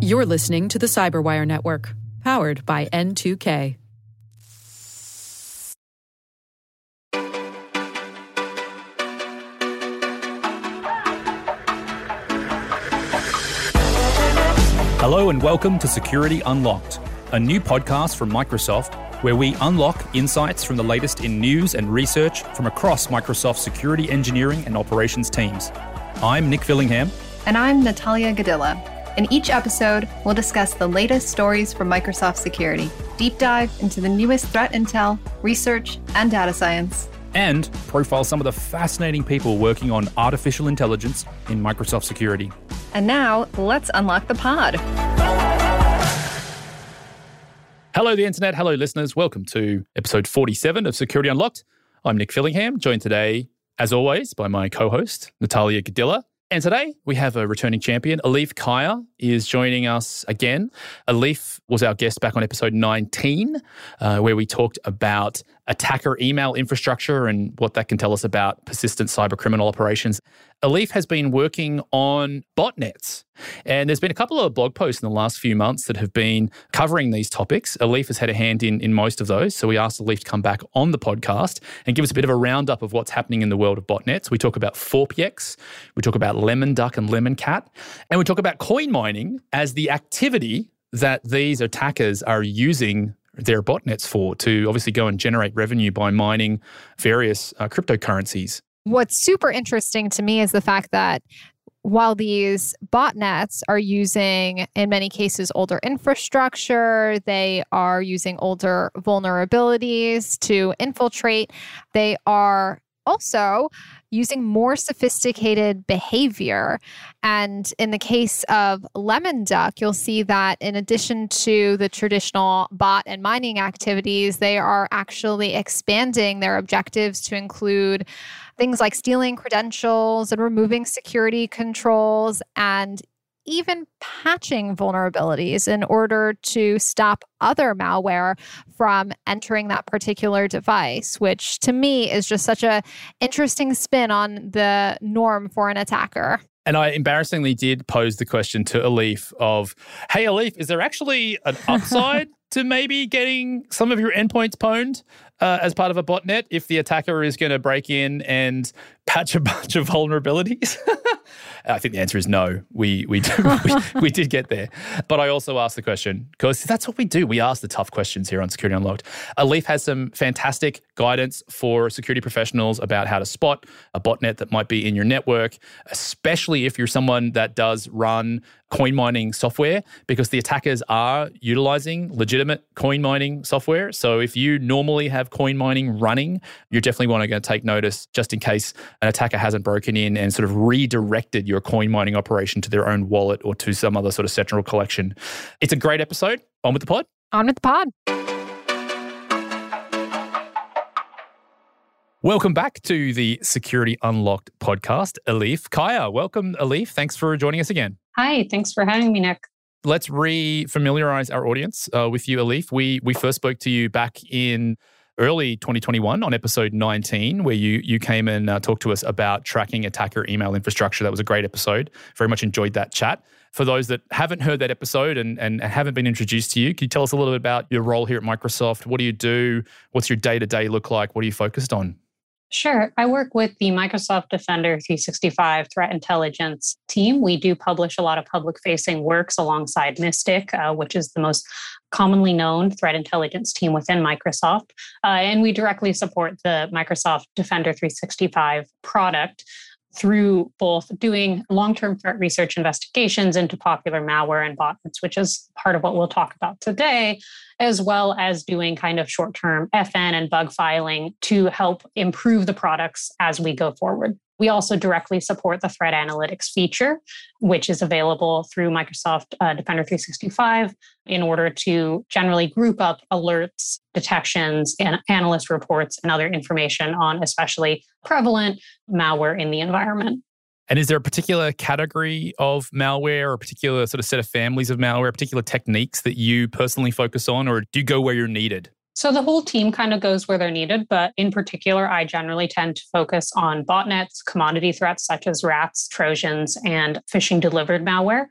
You're listening to the Cyberwire Network, powered by N2K. Hello and welcome to Security Unlocked, a new podcast from Microsoft where we unlock insights from the latest in news and research from across Microsoft's security engineering and operations teams. I'm Nick Fillingham. And I'm Natalia Godyla. In each episode, we'll discuss the latest stories from Microsoft Security, deep dive into the newest threat intel, research, and data science, and profile some of the fascinating people working on artificial intelligence in Microsoft Security. And now, let's unlock the pod. Hello, the internet. Hello, listeners. Welcome to episode 47 of Security Unlocked. I'm Nick Fillingham, joined today, as always, by my co host, Natalia Godyla. And today we have a returning champion. Elif Kaya is joining us again. Elif was our guest back on episode 19, uh, where we talked about attacker email infrastructure and what that can tell us about persistent cyber criminal operations. Elif has been working on botnets. And there's been a couple of blog posts in the last few months that have been covering these topics. Elif has had a hand in, in most of those. So we asked Elif to come back on the podcast and give us a bit of a roundup of what's happening in the world of botnets. We talk about Phorpiex, we talk about Lemon Duck and Lemon Cat, and we talk about coin mining as the activity that these attackers are using their botnets for to obviously go and generate revenue by mining various uh, cryptocurrencies. What's super interesting to me is the fact that while these botnets are using, in many cases, older infrastructure, they are using older vulnerabilities to infiltrate, they are also using more sophisticated behavior. And in the case of Lemon Duck, you'll see that in addition to the traditional bot and mining activities, they are actually expanding their objectives to include things like stealing credentials and removing security controls and even patching vulnerabilities in order to stop other malware from entering that particular device which to me is just such a interesting spin on the norm for an attacker and I embarrassingly did pose the question to Elif of, hey, Elif, is there actually an upside to maybe getting some of your endpoints pwned uh, as part of a botnet if the attacker is going to break in and patch a bunch of vulnerabilities? I think the answer is no. We we, we, we did get there, but I also asked the question because that's what we do. We ask the tough questions here on Security Unlocked. Elif has some fantastic guidance for security professionals about how to spot a botnet that might be in your network, especially if you're someone that does run coin mining software, because the attackers are utilizing legitimate coin mining software. So if you normally have coin mining running, you definitely want to take notice just in case an attacker hasn't broken in and sort of redirected your coin mining operation to their own wallet or to some other sort of central collection. It's a great episode. On with the pod. On with the pod. Welcome back to the Security Unlocked podcast. Elif Kaya, welcome, Elif. Thanks for joining us again. Hi, thanks for having me, Nick. Let's re-familiarize our audience uh, with you, Elif. We we first spoke to you back in early 2021 on episode 19, where you you came and uh, talked to us about tracking attacker email infrastructure. That was a great episode. Very much enjoyed that chat. For those that haven't heard that episode and, and haven't been introduced to you, can you tell us a little bit about your role here at Microsoft? What do you do? What's your day to day look like? What are you focused on? Sure. I work with the Microsoft Defender 365 threat intelligence team. We do publish a lot of public facing works alongside MSTIC, uh, which is the most commonly known threat intelligence team within Microsoft. Uh, and we directly support the Microsoft Defender 365 product through both doing long term threat research investigations into popular malware and botnets, which is part of what we'll talk about today, as well as doing kind of short term FN and bug filing to help improve the products as we go forward. We also directly support the threat analytics feature, which is available through Microsoft uh, Defender 365 in order to generally group up alerts, detections, and analyst reports and other information on especially prevalent malware in the environment. And is there a particular category of malware or a particular sort of set of families of malware, particular techniques that you personally focus on, or do you go where you're needed? So the whole team kind of goes where they're needed, but in particular, I generally tend to focus on botnets, commodity threats such as rats, Trojans, and phishing delivered malware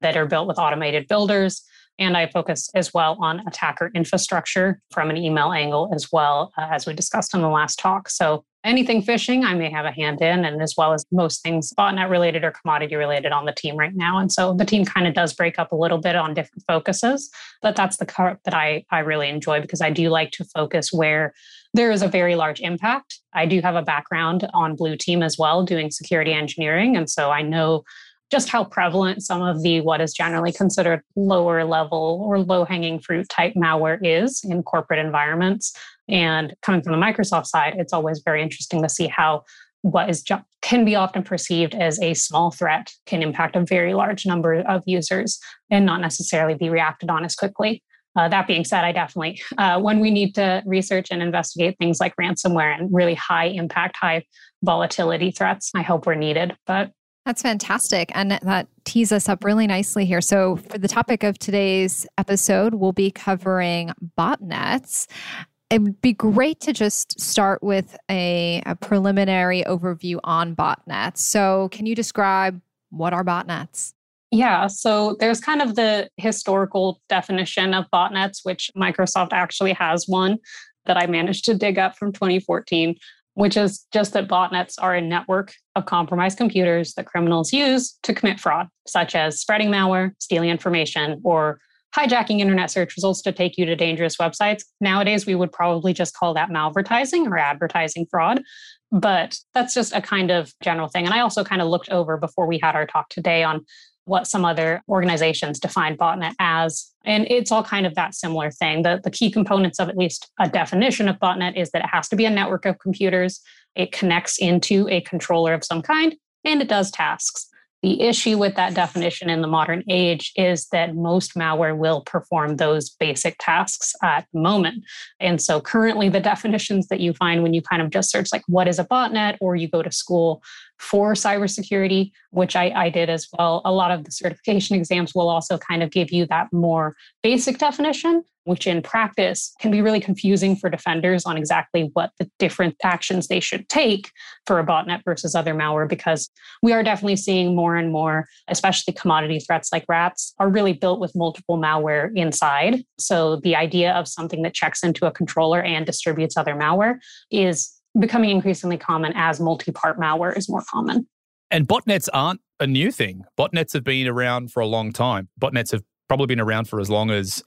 that are built with automated builders. And I focus as well on attacker infrastructure from an email angle as well, uh, as we discussed in the last talk. So anything phishing, I may have a hand in, and as well as most things botnet related or commodity related on the team right now. And so the team kind of does break up a little bit on different focuses, but that's the part that I, I really enjoy because I do like to focus where there is a very large impact. I do have a background on Blue Team as well, doing security engineering. And so I know just how prevalent some of the what is generally considered lower level or low hanging fruit type malware is in corporate environments. And coming from the Microsoft side, it's always very interesting to see how what is can be often perceived as a small threat can impact a very large number of users and not necessarily be reacted on as quickly. Uh, that being said, I definitely, uh, when we need to research and investigate things like ransomware and really high impact, high volatility threats, I hope we're needed. But that's fantastic. And that tees us up really nicely here. So, for the topic of today's episode, we'll be covering botnets. It would be great to just start with a, a preliminary overview on botnets. So, can you describe what are botnets? Yeah, so there's kind of the historical definition of botnets, which Microsoft actually has one that I managed to dig up from 2014 which is just that botnets are a network of compromised computers that criminals use to commit fraud, such as spreading malware, stealing information, or hijacking internet search results to take you to dangerous websites. Nowadays, we would probably just call that malvertising or advertising fraud. But that's just a kind of general thing. And I also kind of looked over before we had our talk today on what some other organizations define botnet as. And it's all kind of that similar thing. The, the key components of at least a definition of botnet is that it has to be a network of computers, it connects into a controller of some kind, and it does tasks. The issue with that definition in the modern age is that most malware will perform those basic tasks at the moment. And so currently the definitions that you find when you kind of just search like what is a botnet or you go to school for cybersecurity, which I, I did as well. A lot of the certification exams will also kind of give you that more basic definition, which in practice can be really confusing for defenders on exactly what the different actions they should take for a botnet versus other malware, because we are definitely seeing more and more, especially commodity threats like rats, are really built with multiple malware inside. So the idea of something that checks into a controller and distributes other malware is becoming increasingly common as multi part malware is more common. And botnets aren't a new thing. Botnets have been around for a long time. Botnets have probably been around for as long as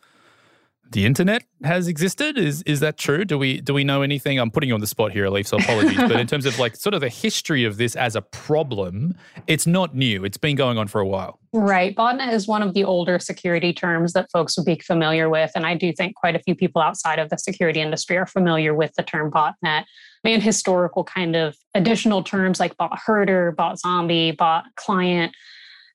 the internet has existed. Is is that true? Do we do we know anything? I'm putting you on the spot here, Elif, so apologies. but in terms of like sort of the history of this as a problem, it's not new. It's been going on for a while. Right. Botnet is one of the older security terms that folks would be familiar with. And I do think quite a few people outside of the security industry are familiar with the term botnet and historical kind of additional terms like bot herder, bot zombie, bot client.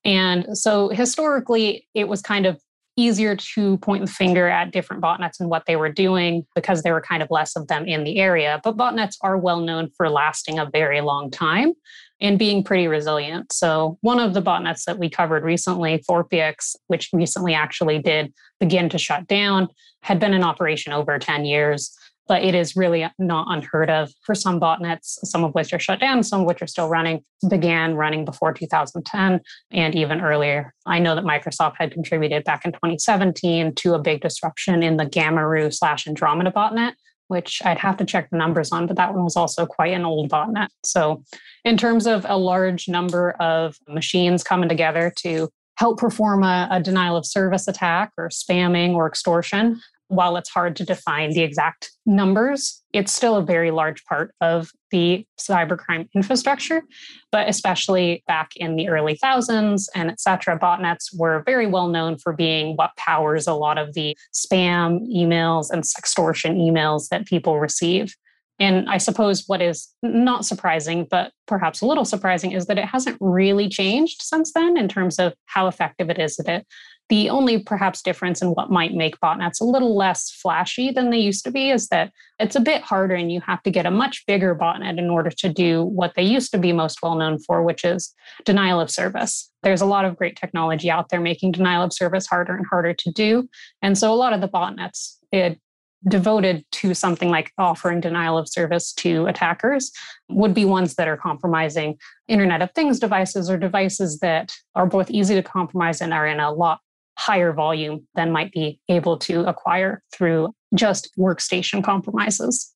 And so historically, it was kind of easier to point the finger at different botnets and what they were doing because there were kind of less of them in the area. But botnets are well known for lasting a very long time and being pretty resilient. So, one of the botnets that we covered recently, Phorpiex, which recently actually did begin to shut down, had been in operation over 10 years but it is really not unheard of for some botnets, some of which are shut down, some of which are still running, began running before 2010 and even earlier. I know that Microsoft had contributed back in 2017 to a big disruption in the Gamarue slash Andromeda botnet, which I'd have to check the numbers on, but that one was also quite an old botnet. So, in terms of a large number of machines coming together to help perform a, a denial of service attack or spamming or extortion, while it's hard to define the exact numbers, it's still a very large part of the cybercrime infrastructure. But especially back in the early thousands and et cetera, botnets were very well known for being what powers a lot of the spam emails and extortion emails that people receive. And I suppose what is not surprising, but perhaps a little surprising, is that it hasn't really changed since then in terms of how effective it is at it. The only perhaps difference in what might make botnets a little less flashy than they used to be is that it's a bit harder and you have to get a much bigger botnet in order to do what they used to be most well known for, which is denial of service. There's a lot of great technology out there making denial of service harder and harder to do. And so a lot of the botnets, it devoted to something like offering denial of service to attackers would be ones that are compromising Internet of Things devices or devices that are both easy to compromise and are in a lot higher volume than might be able to acquire through just workstation compromises.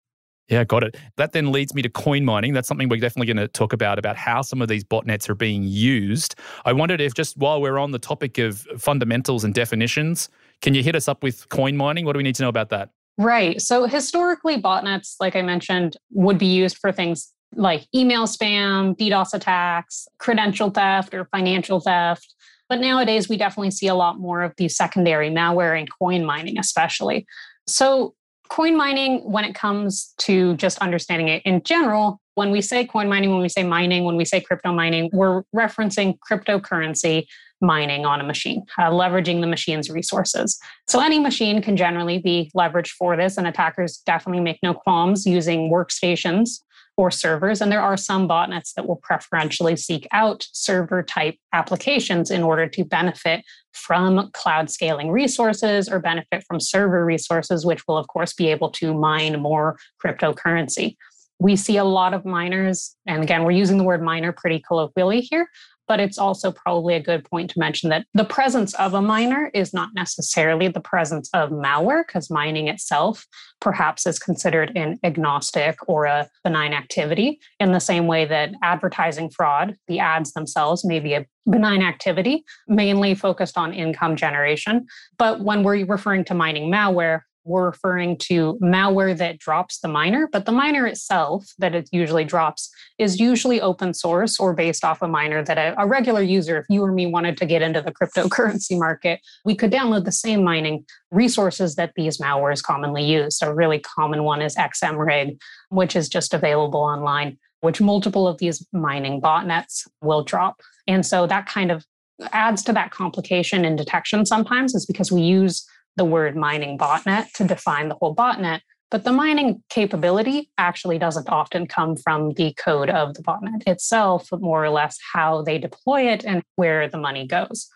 Yeah, got it. That then leads me to coin mining. That's something we're definitely going to talk about, about how some of these botnets are being used. I wondered if just while we're on the topic of fundamentals and definitions, can you hit us up with coin mining? What do we need to know about that? Right. So historically, botnets, like I mentioned, would be used for things like email spam, DDoS attacks, credential theft, or financial theft. But nowadays, we definitely see a lot more of the secondary malware and coin mining, especially. So, coin mining, when it comes to just understanding it in general, when we say coin mining, when we say mining, when we say crypto mining, we're referencing cryptocurrency mining on a machine, uh, leveraging the machine's resources. So any machine can generally be leveraged for this, and attackers definitely make no qualms using workstations or servers. And there are some botnets that will preferentially seek out server type applications in order to benefit from cloud scaling resources or benefit from server resources, which will, of course, be able to mine more cryptocurrency. We see a lot of miners, and again, we're using the word miner pretty colloquially here, but it's also probably a good point to mention that the presence of a miner is not necessarily the presence of malware, because mining itself perhaps is considered an agnostic or a benign activity, in the same way that advertising fraud, the ads themselves, may be a benign activity, mainly focused on income generation. But when we're referring to mining malware, we're referring to malware that drops the miner, but the miner itself that it usually drops is usually open source or based off a miner that a, a, regular user, if you or me wanted to get into the cryptocurrency market, we could download the same mining resources that these malwares commonly use. So a really common one is XMRig, which is just available online, which multiple of these mining botnets will drop. And so that kind of adds to that complication in detection sometimes is because we use the word mining botnet to define the whole botnet. But the mining capability actually doesn't often come from the code of the botnet itself, more or less how they deploy it and where the money goes.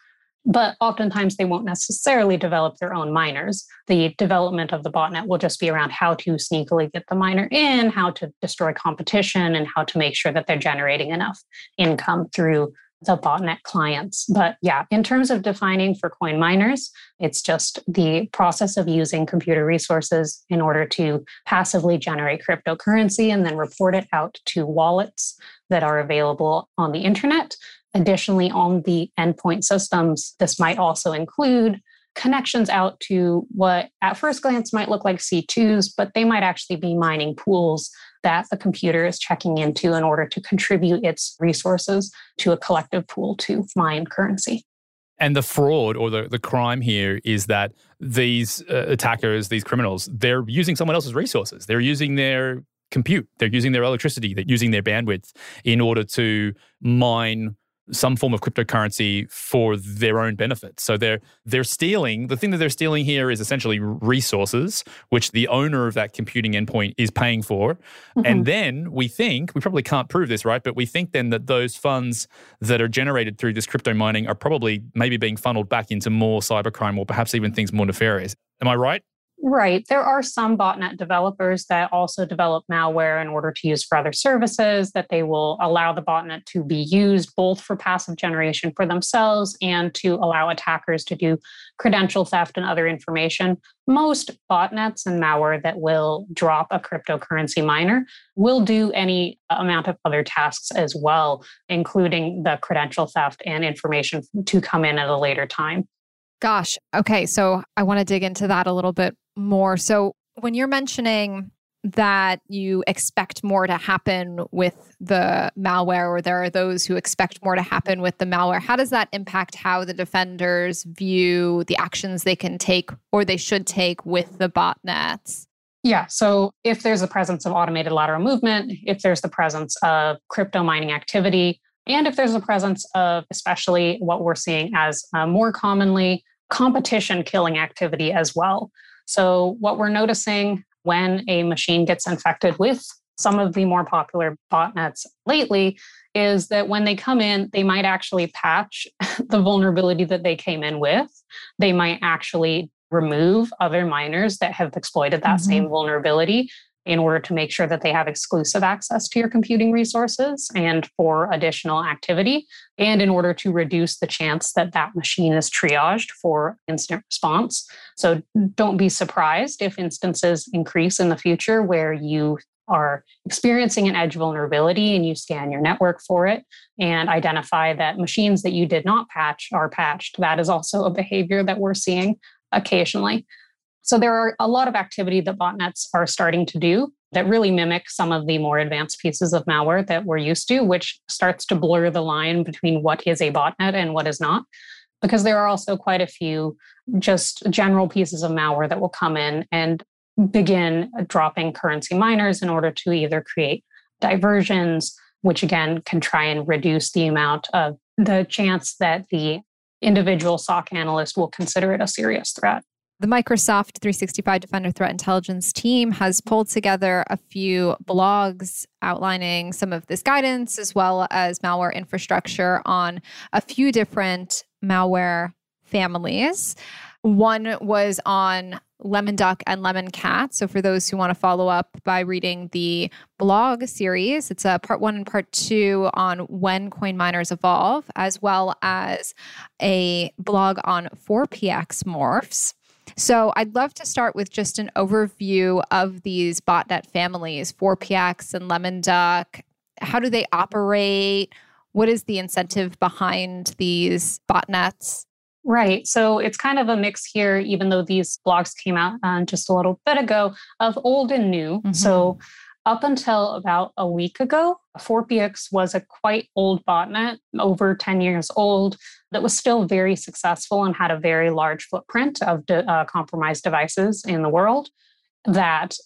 But oftentimes they won't necessarily develop their own miners. The development of the botnet will just be around how to sneakily get the miner in, how to destroy competition, and how to make sure that they're generating enough income through the botnet clients. But yeah, in terms of defining for coin miners, it's just the process of using computer resources in order to passively generate cryptocurrency and then report it out to wallets that are available on the internet. Additionally, on the endpoint systems, this might also include connections out to what at first glance might look like C2s, but they might actually be mining pools that the computer is checking into in order to contribute its resources to a collective pool to mine currency. And the fraud or the, the crime here is that these uh, attackers, these criminals, they're using someone else's resources. They're using their compute, they're using their electricity, they're using their bandwidth in order to mine some form of cryptocurrency for their own benefit. So they're they're stealing. The thing that they're stealing here is essentially resources, which the owner of that computing endpoint is paying for. Mm-hmm. And then we think we probably can't prove this, right? But we think then that those funds that are generated through this crypto mining are probably maybe being funneled back into more cybercrime or perhaps even things more nefarious. Am I right? Right. There are some botnet developers that also develop malware in order to use for other services, that they will allow the botnet to be used both for passive generation for themselves and to allow attackers to do credential theft and other information. Most botnets and malware that will drop a cryptocurrency miner will do any amount of other tasks as well, including the credential theft and information to come in at a later time. Gosh. Okay. So I want to dig into that a little bit more. So when you're mentioning that you expect more to happen with the malware, or there are those who expect more to happen with the malware, how does that impact how the defenders view the actions they can take or they should take with the botnets? Yeah. So if there's a presence of automated lateral movement, if there's the presence of crypto mining activity, and if there's a presence of, especially what we're seeing as uh, more commonly, competition killing activity as well. So, what we're noticing when a machine gets infected with some of the more popular botnets lately is that when they come in, they might actually patch the vulnerability that they came in with. They might actually remove other miners that have exploited that mm-hmm. same vulnerability in order to make sure that they have exclusive access to your computing resources and for additional activity, and in order to reduce the chance that that machine is triaged for incident response. So don't be surprised if instances increase in the future where you are experiencing an edge vulnerability and you scan your network for it and identify that machines that you did not patch are patched. That is also a behavior that we're seeing occasionally. So there are a lot of activity that botnets are starting to do that really mimic some of the more advanced pieces of malware that we're used to, which starts to blur the line between what is a botnet and what is not. Because there are also quite a few just general pieces of malware that will come in and begin dropping currency miners in order to either create diversions, which again can try and reduce the amount of the chance that the individual SOC analyst will consider it a serious threat. The Microsoft 365 Defender Threat Intelligence team has pulled together a few blogs outlining some of this guidance as well as malware infrastructure on a few different malware families. One was on Lemon Duck and Lemon Cat. So, for those who want to follow up by reading the blog series, it's a part one and part two on when coin miners evolve, as well as a blog on Phorpiex morphs. So I'd love to start with just an overview of these botnet families, Phorpiex and Lemon Duck. How do they operate? What is the incentive behind these botnets? Right. So it's kind of a mix here, even though these blogs came out uh, just a little bit ago, of old and new. Mm-hmm. So up until about a week ago, Phorpiex was a quite old botnet, over 10 years old, that was still very successful and had a very large footprint of de- uh, compromised devices in the world that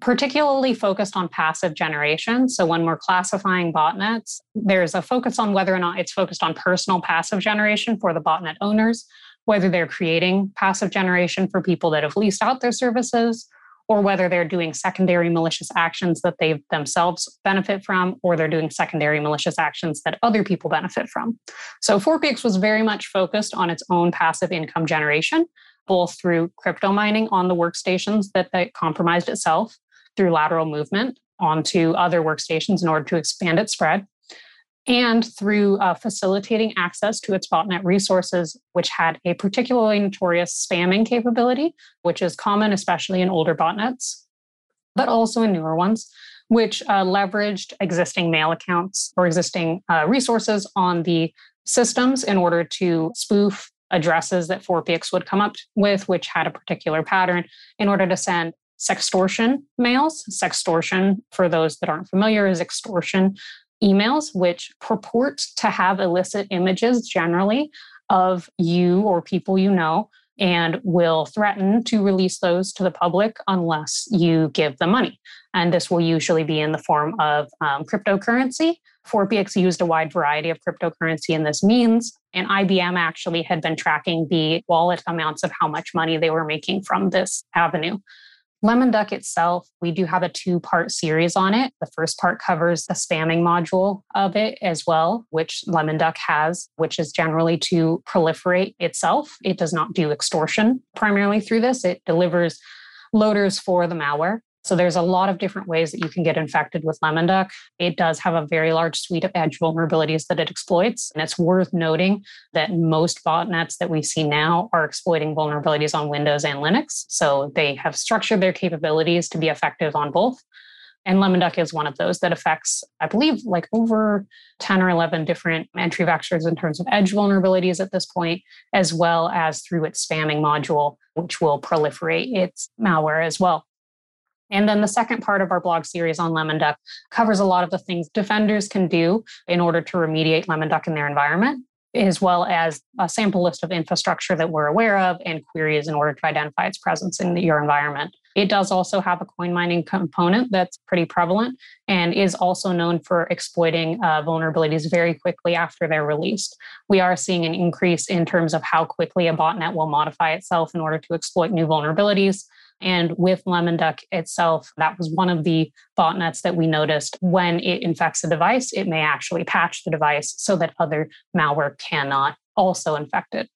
particularly focused on passive generation. So when we're classifying botnets, there's a focus on whether or not it's focused on personal passive generation for the botnet owners, whether they're creating passive generation for people that have leased out their services, or whether they're doing secondary malicious actions that they themselves benefit from, or they're doing secondary malicious actions that other people benefit from. So Phorpiex was very much focused on its own passive income generation, both through crypto mining on the workstations that they compromised itself through lateral movement onto other workstations in order to expand its spread, and through uh, facilitating access to its botnet resources, which had a particularly notorious spamming capability, which is common, especially in older botnets, but also in newer ones, which uh, leveraged existing mail accounts or existing uh, resources on the systems in order to spoof addresses that Phorpiex would come up with, which had a particular pattern, in order to send sextortion mails. Sextortion, for those that aren't familiar, is extortion emails which purport to have illicit images generally of you or people you know and will threaten to release those to the public unless you give them money. And this will usually be in the form of um, cryptocurrency. Phorpiex used a wide variety of cryptocurrency in this means, and IBM actually had been tracking the wallet amounts of how much money they were making from this avenue. Lemon Duck itself, we do have a two part series on it. The first part covers the spamming module of it as well, which Lemon Duck has, which is generally to proliferate itself. It does not do extortion primarily through this, it delivers loaders for the malware. So there's a lot of different ways that you can get infected with Lemon Duck. It does have a very large suite of edge vulnerabilities that it exploits. And it's worth noting that most botnets that we see now are exploiting vulnerabilities on Windows and Linux. So they have structured their capabilities to be effective on both. And Lemon Duck is one of those that affects, I believe, like over 10 or 11 different entry vectors in terms of edge vulnerabilities at this point, as well as through its spamming module, which will proliferate its malware as well. And then the second part of our blog series on Lemon Duck covers a lot of the things defenders can do in order to remediate Lemon Duck in their environment, as well as a sample list of infrastructure that we're aware of and queries in order to identify its presence in your environment. It does also have a coin mining component that's pretty prevalent and is also known for exploiting uh, vulnerabilities very quickly after they're released. We are seeing an increase in terms of how quickly a botnet will modify itself in order to exploit new vulnerabilities. And with Lemon Duck itself, that was one of the botnets that we noticed when it infects a device, it may actually patch the device so that other malware cannot also infect it.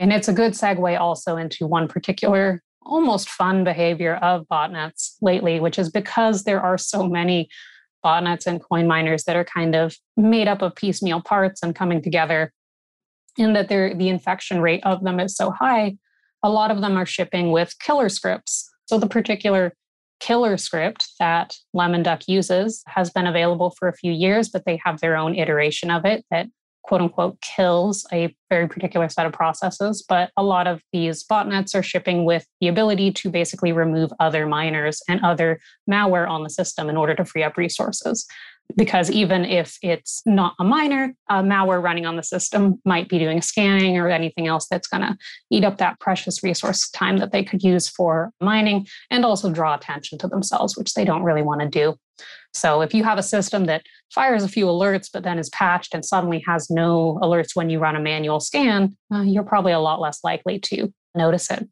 And it's a good segue also into one particular almost fun behavior of botnets lately, which is because there are so many botnets and coin miners that are kind of made up of piecemeal parts and coming together, and that the infection rate of them is so high, a lot of them are shipping with killer scripts. So the particular killer script that Lemon Duck uses has been available for a few years, but they have their own iteration of it that quote unquote kills a very particular set of processes. But a lot of these botnets are shipping with the ability to basically remove other miners and other malware on the system in order to free up resources because even if it's not a miner, malware running on the system might be doing scanning or anything else that's going to eat up that precious resource time that they could use for mining and also draw attention to themselves, which they don't really want to do. So if you have a system that fires a few alerts but then is patched and suddenly has no alerts when you run a manual scan, uh, you're probably a lot less likely to notice it.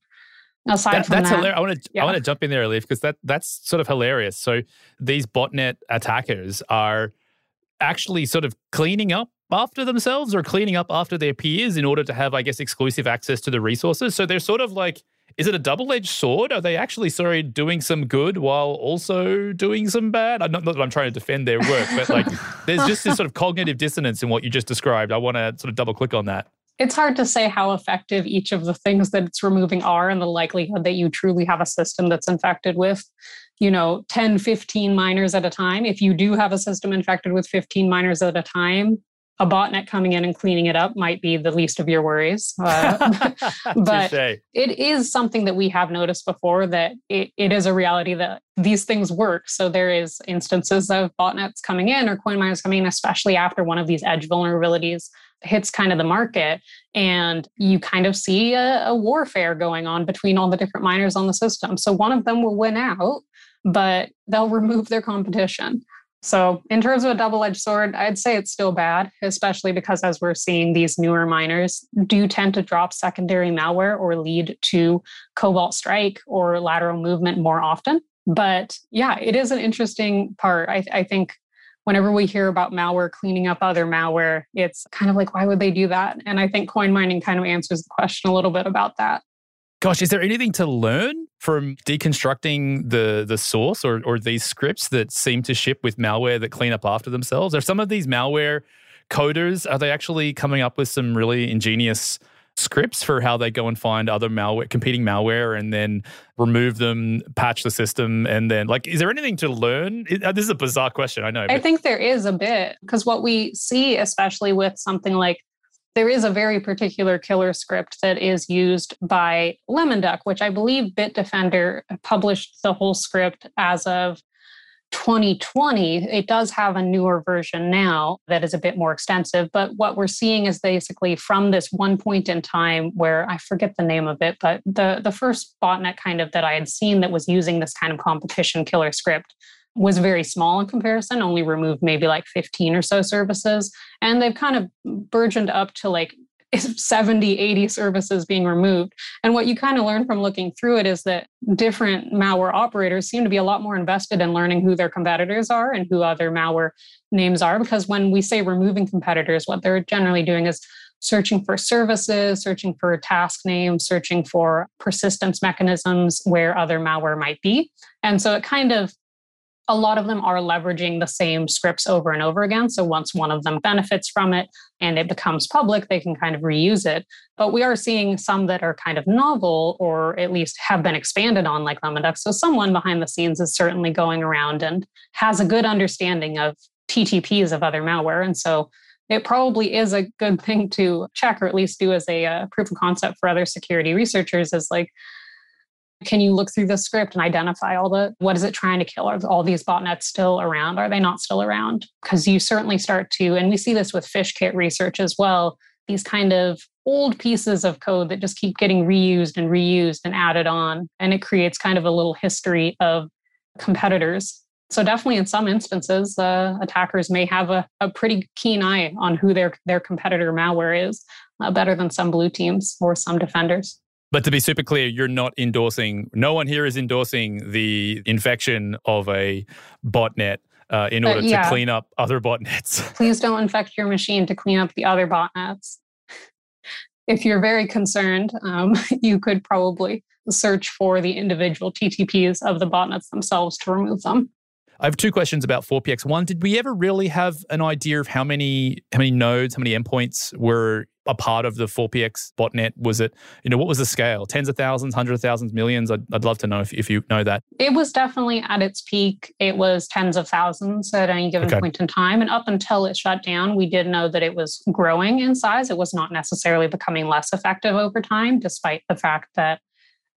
Aside that, from that's that, hilarious. I want to yeah. I want to jump in there, Leaf, because that that's sort of hilarious. So these botnet attackers are actually sort of cleaning up after themselves or cleaning up after their peers in order to have, I guess, exclusive access to the resources. So they're sort of like, is it a double-edged sword? Are they actually, sorry, doing some good while also doing some bad? I'm not, not that I'm trying to defend their work, but like, there's just this sort of cognitive dissonance in what you just described. I want to sort of double click on that it's hard to say how effective each of the things that it's removing are and the likelihood that you truly have a system that's infected with you know 10 15 miners at a time. If you do have a system infected with 15 miners at a time a botnet coming in and cleaning it up might be the least of your worries uh, but Touché. it is something that we have noticed before that it, it is a reality that these things work. So there is instances of botnets coming in or coin miners coming in especially after one of these edge vulnerabilities hits kind of the market and you kind of see a, a, warfare going on between all the different miners on the system. So one of them will win out but they'll remove their competition so in terms of a double-edged sword i'd say it's still bad especially because as we're seeing these newer miners do tend to drop secondary malware or lead to cobalt strike or lateral movement more often but yeah it is an interesting part I, I think whenever we hear about malware cleaning up other malware, it's kind of like, why would they do that? And I think coin mining kind of answers the question a little bit about that. Gosh, is there anything to learn from deconstructing the the source or or these scripts that seem to ship with malware that clean up after themselves? Are some of these malware coders are they actually coming up with some really ingenious scripts for how they go and find other malware, competing malware, and then remove them, patch the system, and then like, is there anything to learn? Uh, this is a bizarre question, I know. I think there is a bit because what we see, especially with something like there is a very particular killer script that is used by Lemon Duck, which I believe Bitdefender published the whole script as of 2020, it does have a newer version now that is a bit more extensive. But what we're seeing is basically from this one point in time where I forget the name of it, but the, the first botnet kind of that I had seen that was using this kind of competition killer script was very small in comparison, only removed maybe like 15 or so services. And they've kind of burgeoned up to like 70, 80 services being removed. And what you kind of learn from looking through it is that different malware operators seem to be a lot more invested in learning who their competitors are and who other malware names are. Because when we say removing competitors, what they're generally doing is searching for services, searching for task names, searching for persistence mechanisms where other malware might be. And so it kind of a lot of them are leveraging the same scripts over and over again. So once one of them benefits from it and it becomes public, they can kind of reuse it. But we are seeing some that are kind of novel or at least have been expanded on, like Lemon Duck. So someone behind the scenes is certainly going around and has a good understanding of TTPs of other malware. And so it probably is a good thing to check or at least do as a uh, proof of concept for other security researchers is like can you look through the script and identify all the what is it trying to kill? Are all these botnets still around? Are they not still around? Because you certainly start to, and we see this with phish kit research as well, these kind of old pieces of code that just keep getting reused and reused and added on. And it creates kind of a little history of competitors. So definitely in some instances, uh, attackers may have a, a pretty keen eye on who their, their competitor malware is, uh, better than some blue teams or some defenders. But to be super clear, you're not endorsing, no one here is endorsing the infection of a botnet uh, in order uh, yeah. to clean up other botnets. Please don't infect your machine to clean up the other botnets. if you're very concerned, um, you could probably search for the individual TTPs of the botnets themselves to remove them. I have two questions about Phorpiex. One, did we ever really have an idea of how many how many nodes, how many endpoints were a part of the Phorpiex botnet? Was it, you know, what was the scale? Tens of thousands, hundreds of thousands, millions? I'd, I'd love to know if, if you know that. It was definitely at its peak. It was tens of thousands at any given okay. point in time. And up until it shut down, we did know that it was growing in size. It was not necessarily becoming less effective over time, despite the fact that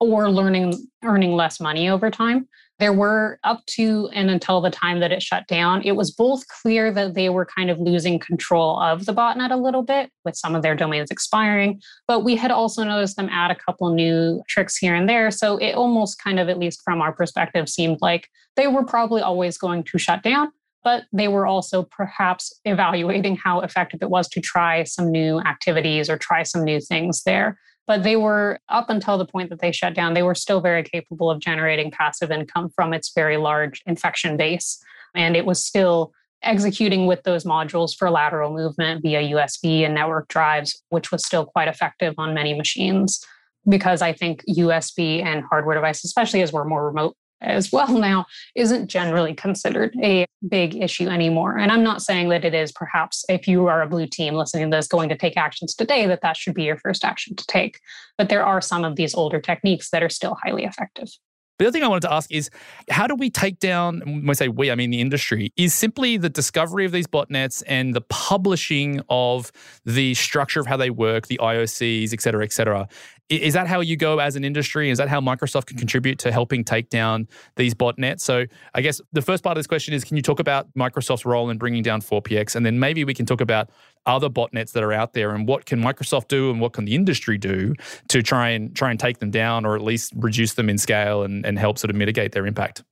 or learning earning less money over time. There were up to and until the time that it shut down, it was both clear that they were kind of losing control of the botnet a little bit with some of their domains expiring, but we had also noticed them add a couple new tricks here and there. So it almost kind of, at least from our perspective, seemed like they were probably always going to shut down but they were also perhaps evaluating how effective it was to try some new activities or try some new things there. But they were, up until the point that they shut down, they were still very capable of generating passive income from its very large infection base. And it was still executing with those modules for lateral movement via USB and network drives, which was still quite effective on many machines. Because I think USB and hardware devices, especially as we're more remote as well now isn't generally considered a big issue anymore. And I'm not saying that it is perhaps if you are a blue team listening to this going to take actions today, that that should be your first action to take. But there are some of these older techniques that are still highly effective. The other thing I wanted to ask is how do we take down, when I say we, I mean the industry, is simply the discovery of these botnets and the publishing of the structure of how they work, the IOCs, et cetera, et cetera. Is that how you go as an industry? Is that how Microsoft can contribute to helping take down these botnets? So, I guess the first part of this question is can you talk about Microsoft's role in bringing down Phorpiex? And then maybe we can talk about other botnets that are out there and what can Microsoft do and what can the industry do to try and try and take them down or at least reduce them in scale and, and help sort of mitigate their impact?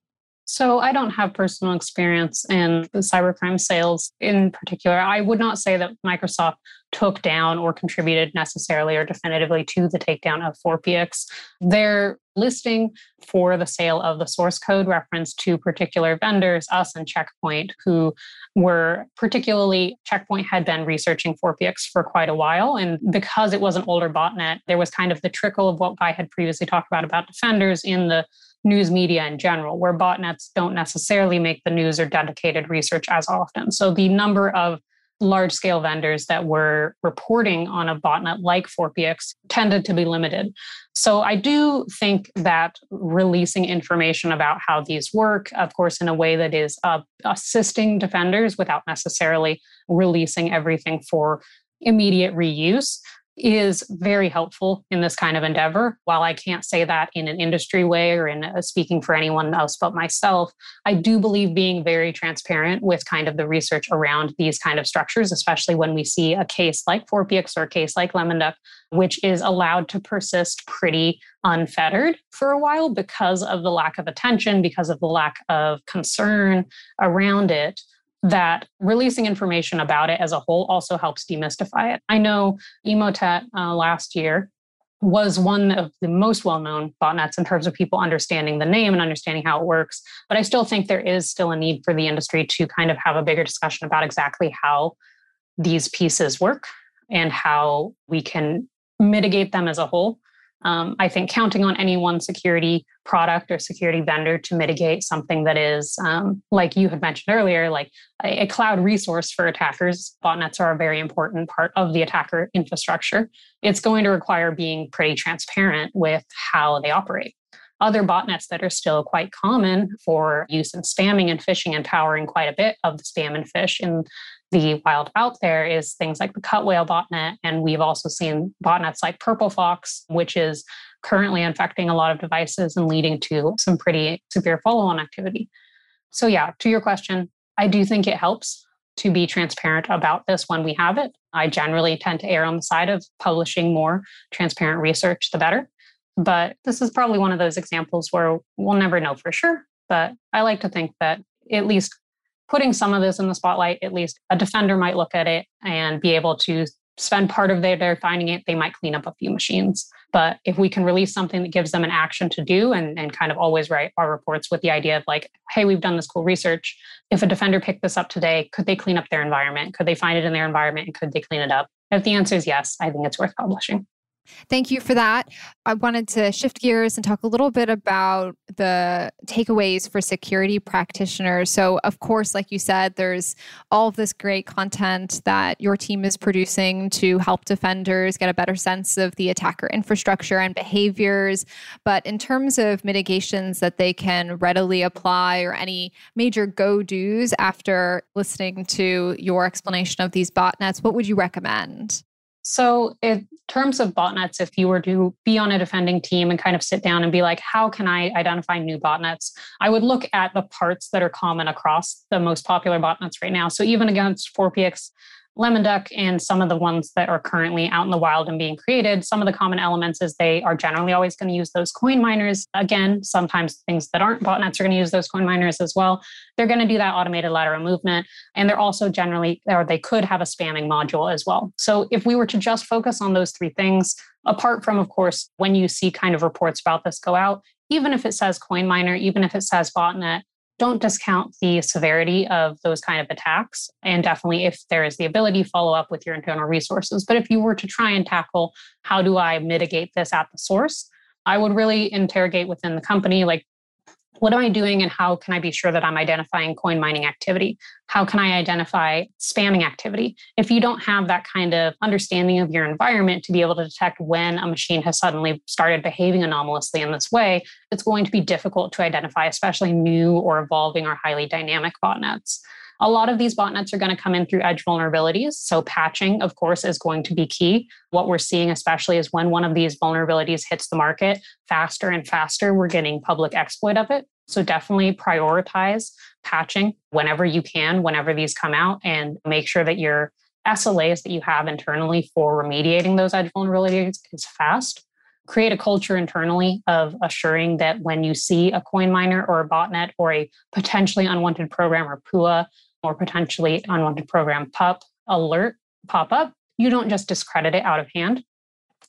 So I don't have personal experience in cybercrime sales in particular. I would not say that Microsoft took down or contributed necessarily or definitively to the takedown of Phorpiex. Their listing for the sale of the source code reference to particular vendors, us and Checkpoint, who were particularly, Checkpoint had been researching Phorpiex for quite a while. And because it was an older botnet, there was kind of the trickle of what I had previously talked about about defenders in the news media in general, where botnets don't necessarily make the news or dedicated research as often. So the number of large scale vendors that were reporting on a botnet like Phorpiex tended to be limited. So I do think that releasing information about how these work, of course, in a way that is uh, assisting defenders without necessarily releasing everything for immediate reuse is very helpful in this kind of endeavor. While I can't say that in an industry way or in a, speaking for anyone else but myself, I do believe being very transparent with kind of the research around these kind of structures, especially when we see a case like Phorpiex or a case like Lemon Duck, which is allowed to persist pretty unfettered for a while because of the lack of attention, because of the lack of concern around it that releasing information about it as a whole also helps demystify it. I know Emotet uh, last year was one of the most well-known botnets in terms of people understanding the name and understanding how it works. But I still think there is still a need for the industry to kind of have a bigger discussion about exactly how these pieces work and how we can mitigate them as a whole. Um, I think counting on any one security product or security vendor to mitigate something that is, um, like you had mentioned earlier, like a, a, cloud resource for attackers. Botnets are a very important part of the attacker infrastructure. It's going to require being pretty transparent with how they operate. Other botnets that are still quite common for use in spamming and phishing and powering quite a bit of the spam and phish in the wild out there is things like the Cutwail botnet. And we've also seen botnets like Purple Fox, which is currently infecting a lot of devices and leading to some pretty severe follow on activity. So, yeah, to your question, I do think it helps to be transparent about this when we have it. I generally tend to err on the side of publishing more transparent research, the better. But this is probably one of those examples where we'll never know for sure. But I like to think that at least putting some of this in the spotlight, at least a defender might look at it and be able to spend part of their day finding it. They might clean up a few machines. But if we can release something that gives them an action to do and, and kind of always write our reports with the idea of like, hey, we've done this cool research. If a defender picked this up today, could they clean up their environment? Could they find it in their environment and could they clean it up? if the answer is yes, I think it's worth publishing. Thank you for that. I wanted to shift gears and talk a little bit about the takeaways for security practitioners. So, of course, like you said, there's all of this great content that your team is producing to help defenders get a better sense of the attacker infrastructure and behaviors. But in terms of mitigations that they can readily apply or any major go dos after listening to your explanation of these botnets, what would you recommend? So, in terms of botnets, if you were to be on a defending team and kind of sit down and be like, how can I identify new botnets? I would look at the parts that are common across the most popular botnets right now. So, even against Phorpiex, lemon duck and some of the ones that are currently out in the wild and being created some of the common elements is they are generally always going to use those coin miners. Again sometimes things that aren't botnets are going to use those coin miners as well. They're going to do that automated lateral movement and they're also generally or they could have a spamming module as well. So if we were to just focus on those three things apart from of course when you see kind of reports about this go out even if it says coin miner even if it says botnet don't discount the severity of those kind of attacks. And definitely, if there is the ability, follow up with your internal resources. But if you were to try and tackle how do I mitigate this at the source, I would really interrogate within the company like, what am I doing and how can I be sure that I'm identifying coin mining activity? How can I identify spamming activity? If you don't have that kind of understanding of your environment to be able to detect when a machine has suddenly started behaving anomalously in this way, it's going to be difficult to identify, especially new or evolving or highly dynamic botnets. A lot of these botnets are going to come in through edge vulnerabilities. So, patching, of course, is going to be key. What we're seeing, especially, is when one of these vulnerabilities hits the market faster and faster, we're getting public exploit of it. So definitely prioritize patching whenever you can, whenever these come out, and make sure that your SLAs that you have internally for remediating those edge vulnerabilities is fast. Create a culture internally of assuring that when you see a coin miner or a botnet or a potentially unwanted program or PUA or potentially unwanted program PUP alert pop up, you don't just discredit it out of hand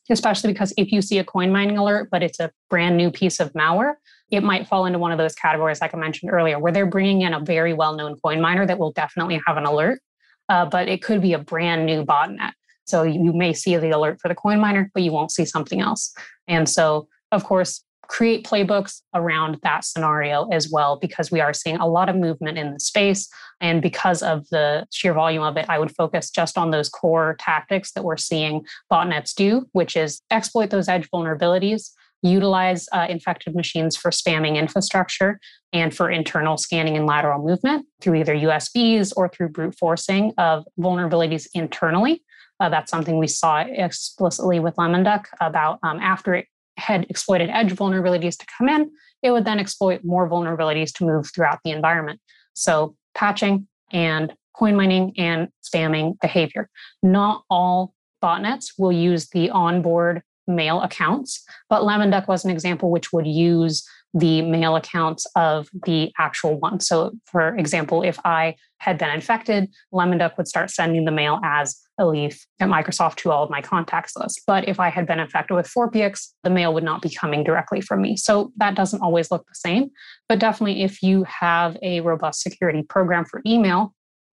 especially because if you see a coin mining alert, but it's a brand new piece of malware, it might fall into one of those categories, like I mentioned earlier, where they're bringing in a very well known coin miner that will definitely have an alert, uh, but it could be a brand new botnet. So you may see the alert for the coin miner, but you won't see something else. And so, of course, create playbooks around that scenario as well, because we are seeing a lot of movement in the space. And because of the sheer volume of it, I would focus just on those core tactics that we're seeing botnets do, which is exploit those edge vulnerabilities, utilize uh, infected machines for spamming infrastructure and for internal scanning and lateral movement through either USBs or through brute forcing of vulnerabilities internally. Uh, that's something we saw explicitly with Lemon Duck about um, after it had exploited edge vulnerabilities to come in, it would then exploit more vulnerabilities to move throughout the environment. So patching and coin mining and spamming behavior. Not all botnets will use the onboard mail accounts, but Lemon Duck was an example which would use the mail accounts of the actual one. So, for example, if I had been infected, Lemon Duck would start sending the mail as Elif at Microsoft to all of my contacts list. But if I had been infected with Phorpiex, the mail would not be coming directly from me. So that doesn't always look the same. But definitely, if you have a robust security program for email,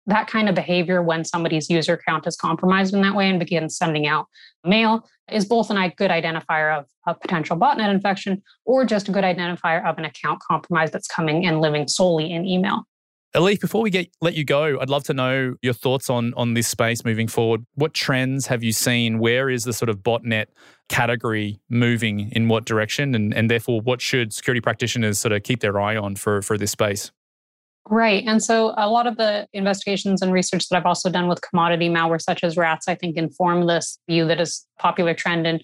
that kind of behavior when somebody's user account is compromised in that way and begins sending out mail is both a good identifier of a potential botnet infection or just a good identifier of an account compromise that's coming and living solely in email. Elif, before we get let you go, I'd love to know your thoughts on on this space moving forward. What trends have you seen? Where is the sort of botnet category moving in what direction? And and therefore what should security practitioners sort of keep their eye on for for this space? Right. And so a lot of the investigations and research that I've also done with commodity malware, such as rats, I think inform this view that is popular trend in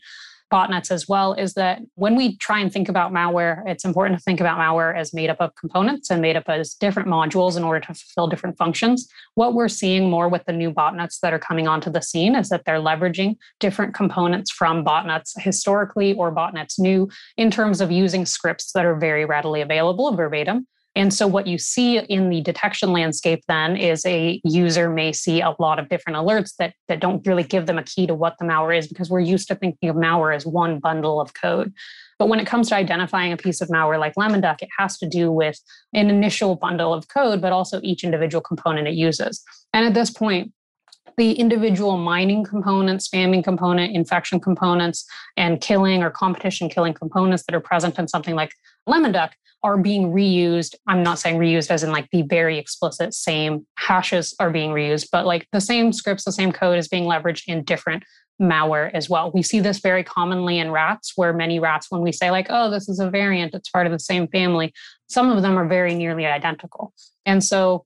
botnets as well, is that when we try and think about malware, it's important to think about malware as made up of components and made up as different modules in order to fulfill different functions. What we're seeing more with the new botnets that are coming onto the scene is that they're leveraging different components from botnets historically or botnets new in terms of using scripts that are very readily available verbatim and so, what you see in the detection landscape then is a user may see a lot of different alerts that, that don't really give them a key to what the malware is because we're used to thinking of malware as one bundle of code. But when it comes to identifying a piece of malware like Lemon Duck, it has to do with an initial bundle of code, but also each individual component it uses. And at this point, the individual mining component, spamming component, infection components, and killing or competition killing components that are present in something like Lemon Duck are being reused. I'm not saying reused as in like the very explicit same hashes are being reused, but like the same scripts, the same code is being leveraged in different malware as well. We see this very commonly in rats, where many rats, when we say, like, oh, this is a variant, it's part of the same family, some of them are very nearly identical. And so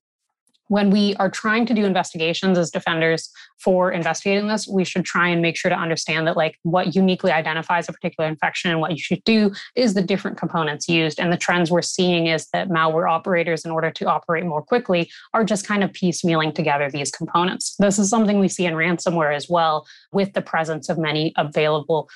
when we are trying to do investigations as defenders for investigating this, we should try and make sure to understand that like what uniquely identifies a particular infection and what you should do is the different components used. And the trends we're seeing is that malware operators, in order to operate more quickly, are just kind of piecemealing together these components. This is something we see in ransomware as well, with the presence of many available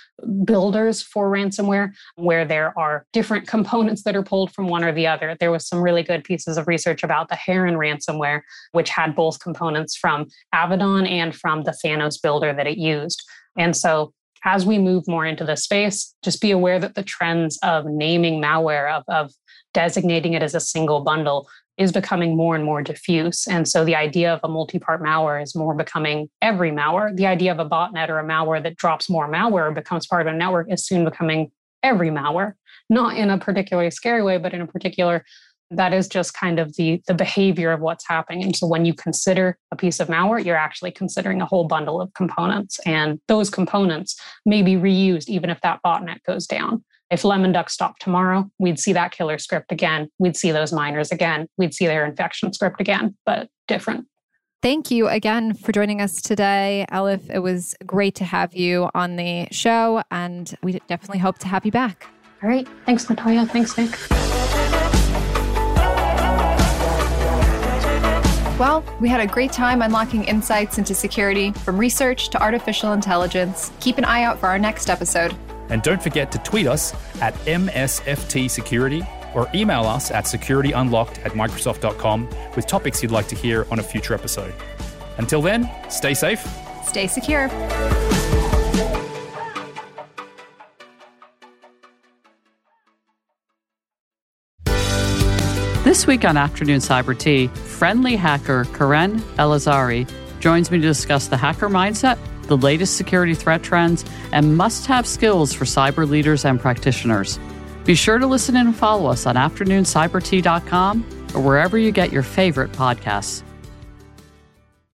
builders for ransomware, where there are different components that are pulled from one or the other. There was some really good pieces of research about the Haron ransomware, which had both components from Avaddon and from the Thanos builder that it used. And so as we move more into the space, just be aware that the trends of naming malware, of, of designating it as a single bundle, is becoming more and more diffuse. And so the idea of a multi part malware is more becoming every malware. The idea of a botnet or a malware that drops more malware becomes part of a network is soon becoming every malware, not in a particularly scary way, but in a particular that is just kind of the the behavior of what's happening and so when you consider a piece of malware you're actually considering a whole bundle of components and those components may be reused even if that botnet goes down if lemon duck stopped tomorrow we'd see that killer script again we'd see those miners again we'd see their infection script again but different Thank you again for joining us today, Elif. It was great to have you on the show, and we definitely hope to have you back. All right. Thanks, Natalia. Thanks, Nick. Well, we had a great time unlocking insights into security from research to artificial intelligence. Keep an eye out for our next episode. And don't forget to tweet us at MSFT Security or email us at securityunlocked at Microsoft.com with topics you'd like to hear on a future episode. Until then, stay safe, stay secure. This week on Afternoon Cyber Tea, friendly hacker Keren Elazari joins me to discuss the hacker mindset, the latest security threat trends, and must have skills for cyber leaders and practitioners. Be sure to listen and follow us on afternooncybertea.com or wherever you get your favorite podcasts.